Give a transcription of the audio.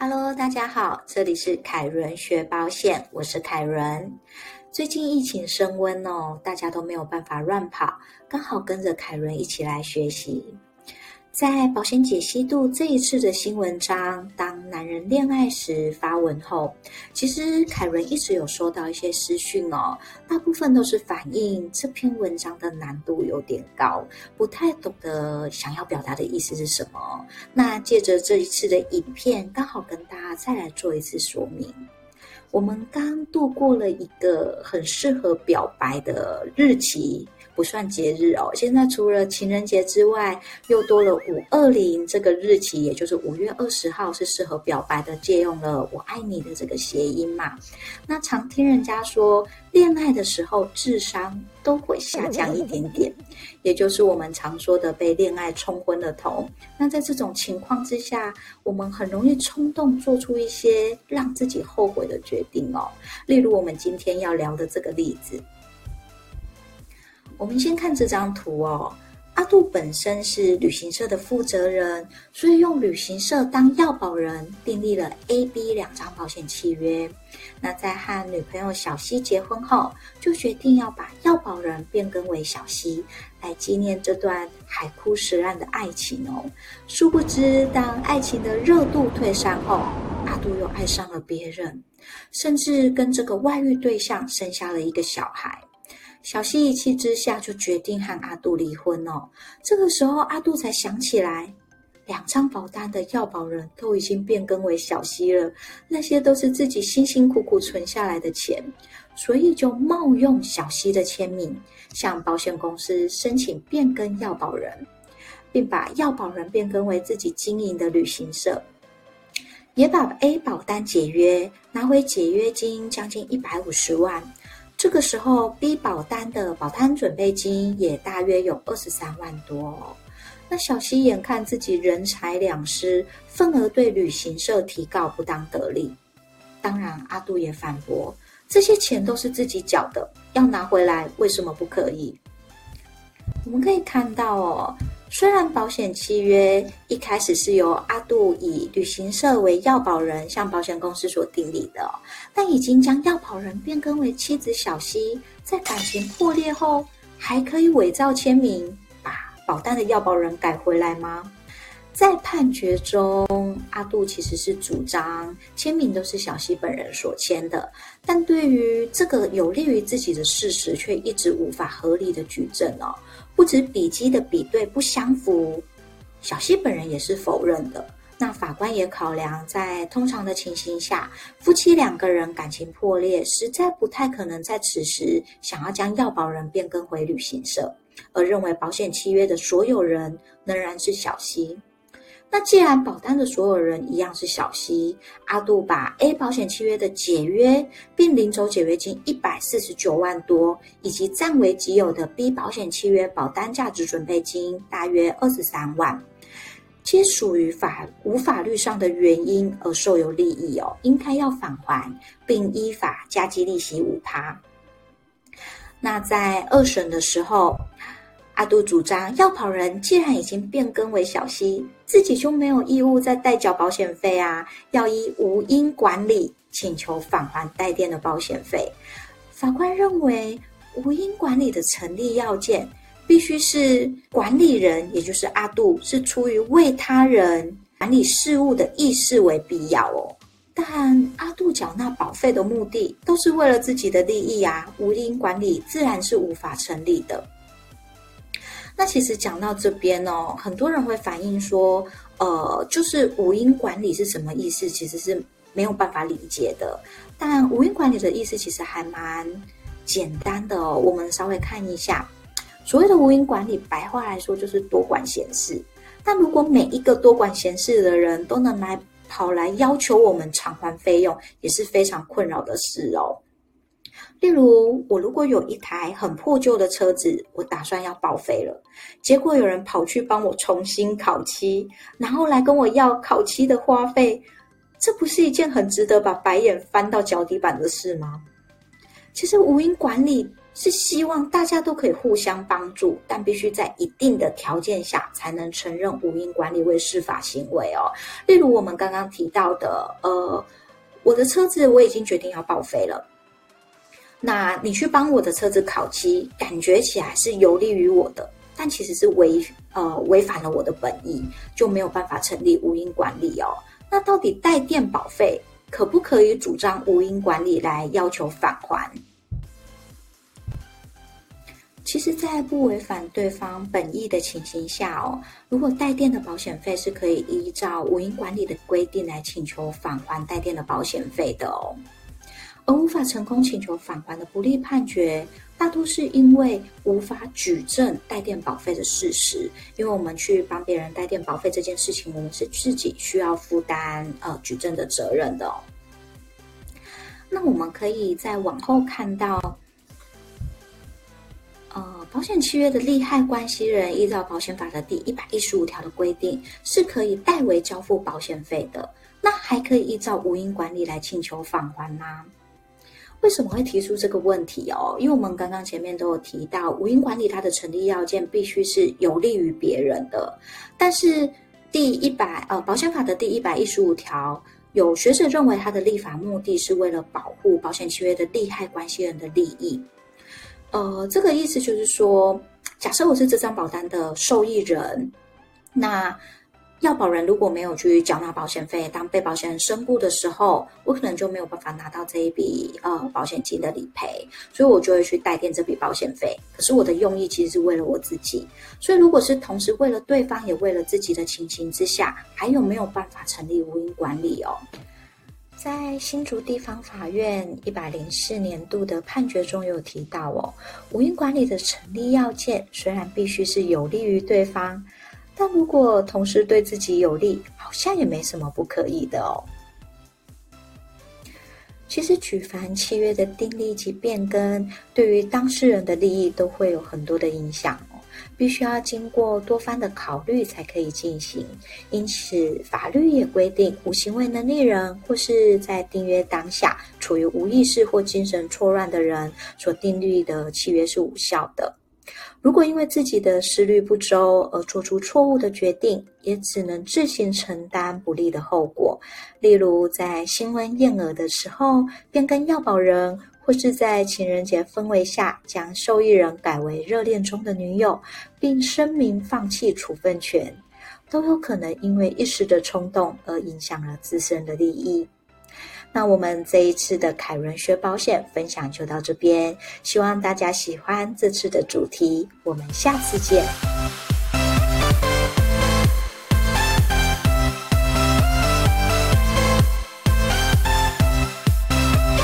Hello，大家好，这里是凯伦学保险，我是凯伦。最近疫情升温哦，大家都没有办法乱跑，刚好跟着凯伦一起来学习。在保险解析度这一次的新文章，当男人恋爱时发文后，其实凯伦一直有收到一些私讯哦，大部分都是反映这篇文章的难度有点高，不太懂得想要表达的意思是什么。那借着这一次的影片，刚好跟大家再来做一次说明。我们刚度过了一个很适合表白的日期。不算节日哦。现在除了情人节之外，又多了五二零这个日期，也就是五月二十号是适合表白的，借用了“我爱你”的这个谐音嘛。那常听人家说，恋爱的时候智商都会下降一点点，也就是我们常说的被恋爱冲昏了头。那在这种情况之下，我们很容易冲动做出一些让自己后悔的决定哦。例如我们今天要聊的这个例子。我们先看这张图哦。阿杜本身是旅行社的负责人，所以用旅行社当要保人，订立了 A、B 两张保险契约。那在和女朋友小西结婚后，就决定要把要保人变更为小西，来纪念这段海枯石烂的爱情哦。殊不知，当爱情的热度退散后，阿杜又爱上了别人，甚至跟这个外遇对象生下了一个小孩。小西一气之下就决定和阿杜离婚哦。这个时候，阿杜才想起来，两张保单的要保人都已经变更为小西了，那些都是自己辛辛苦苦存下来的钱，所以就冒用小西的签名，向保险公司申请变更要保人，并把要保人变更为自己经营的旅行社，也把 A 保单解约，拿回解约金将近一百五十万。这个时候，B 保单的保单准备金也大约有二十三万多。那小西眼看自己人财两失，份额对旅行社提告不当得利。当然，阿杜也反驳，这些钱都是自己缴的，要拿回来，为什么不可以？我们可以看到哦。虽然保险契约一开始是由阿杜以旅行社为要保人向保险公司所订立的，但已经将要保人变更为妻子小西，在感情破裂后，还可以伪造签名，把保单的要保人改回来吗？在判决中，阿杜其实是主张签名都是小西本人所签的，但对于这个有利于自己的事实，却一直无法合理的举证哦。不止笔迹的比对不相符，小西本人也是否认的。那法官也考量，在通常的情形下，夫妻两个人感情破裂，实在不太可能在此时想要将要保人变更回旅行社，而认为保险契约的所有人仍然是小西。那既然保单的所有人一样是小西，阿杜把 A 保险契约的解约并领走解约金一百四十九万多，以及占为己有的 B 保险契约保单价值准备金大约二十三万，皆属于法无法律上的原因而受有利益哦，应该要返还，并依法加计利息五趴。那在二审的时候。阿杜主张，要跑人既然已经变更为小西，自己就没有义务再代缴保险费啊，要依无因管理请求返还代垫的保险费。法官认为，无因管理的成立要件，必须是管理人，也就是阿杜，是出于为他人管理事务的意识为必要哦。但阿杜缴纳保费的目的，都是为了自己的利益啊，无因管理自然是无法成立的。那其实讲到这边哦，很多人会反映说，呃，就是无因管理是什么意思？其实是没有办法理解的。但无因管理的意思其实还蛮简单的。我们稍微看一下，所谓的无因管理，白话来说就是多管闲事。但如果每一个多管闲事的人都能来跑来要求我们偿还费用，也是非常困扰的事哦。例如，我如果有一台很破旧的车子，我打算要报废了，结果有人跑去帮我重新烤漆，然后来跟我要烤漆的花费，这不是一件很值得把白眼翻到脚底板的事吗？其实无因管理是希望大家都可以互相帮助，但必须在一定的条件下才能承认无因管理为司法行为哦。例如我们刚刚提到的，呃，我的车子我已经决定要报废了，那你去帮我的车子烤漆，感觉起来是有利于我的，但其实是违呃违反了我的本意，就没有办法成立无因管理哦。那到底带电保费可不可以主张无因管理来要求返还？其实，在不违反对方本意的情形下哦，如果带电的保险费是可以依照无因管理的规定来请求返还带电的保险费的哦。而无法成功请求返还的不利判决，大多是因为无法举证带电保费的事实。因为我们去帮别人带电保费这件事情，我们是自己需要负担呃举证的责任的哦。那我们可以再往后看到。呃，保险契约的利害关系人依照保险法的第一百一十五条的规定，是可以代为交付保险费的。那还可以依照无因管理来请求返还吗？为什么会提出这个问题哦？因为我们刚刚前面都有提到，无因管理它的成立要件必须是有利于别人的。但是第一百呃保险法的第一百一十五条，有学者认为它的立法目的是为了保护保险契约的利害关系人的利益。呃，这个意思就是说，假设我是这张保单的受益人，那要保人如果没有去缴纳保险费，当被保险人身故的时候，我可能就没有办法拿到这一笔呃保险金的理赔，所以我就会去代垫这笔保险费。可是我的用意其实是为了我自己，所以如果是同时为了对方也为了自己的情形之下，还有没有办法成立无因管理哦？在新竹地方法院一百零四年度的判决中有提到哦，无因管理的成立要件虽然必须是有利于对方，但如果同时对自己有利，好像也没什么不可以的哦。其实，举凡契约的订立及变更，对于当事人的利益都会有很多的影响哦。必须要经过多方的考虑才可以进行，因此法律也规定，无行为能力人或是在订约当下处于无意识或精神错乱的人所订立的契约是无效的。如果因为自己的思虑不周而做出错误的决定，也只能自行承担不利的后果。例如，在新婚燕尔的时候，便跟要保人。或是在情人节氛围下，将受益人改为热恋中的女友，并声明放弃处分权，都有可能因为一时的冲动而影响了自身的利益。那我们这一次的凯伦学保险分享就到这边，希望大家喜欢这次的主题，我们下次见。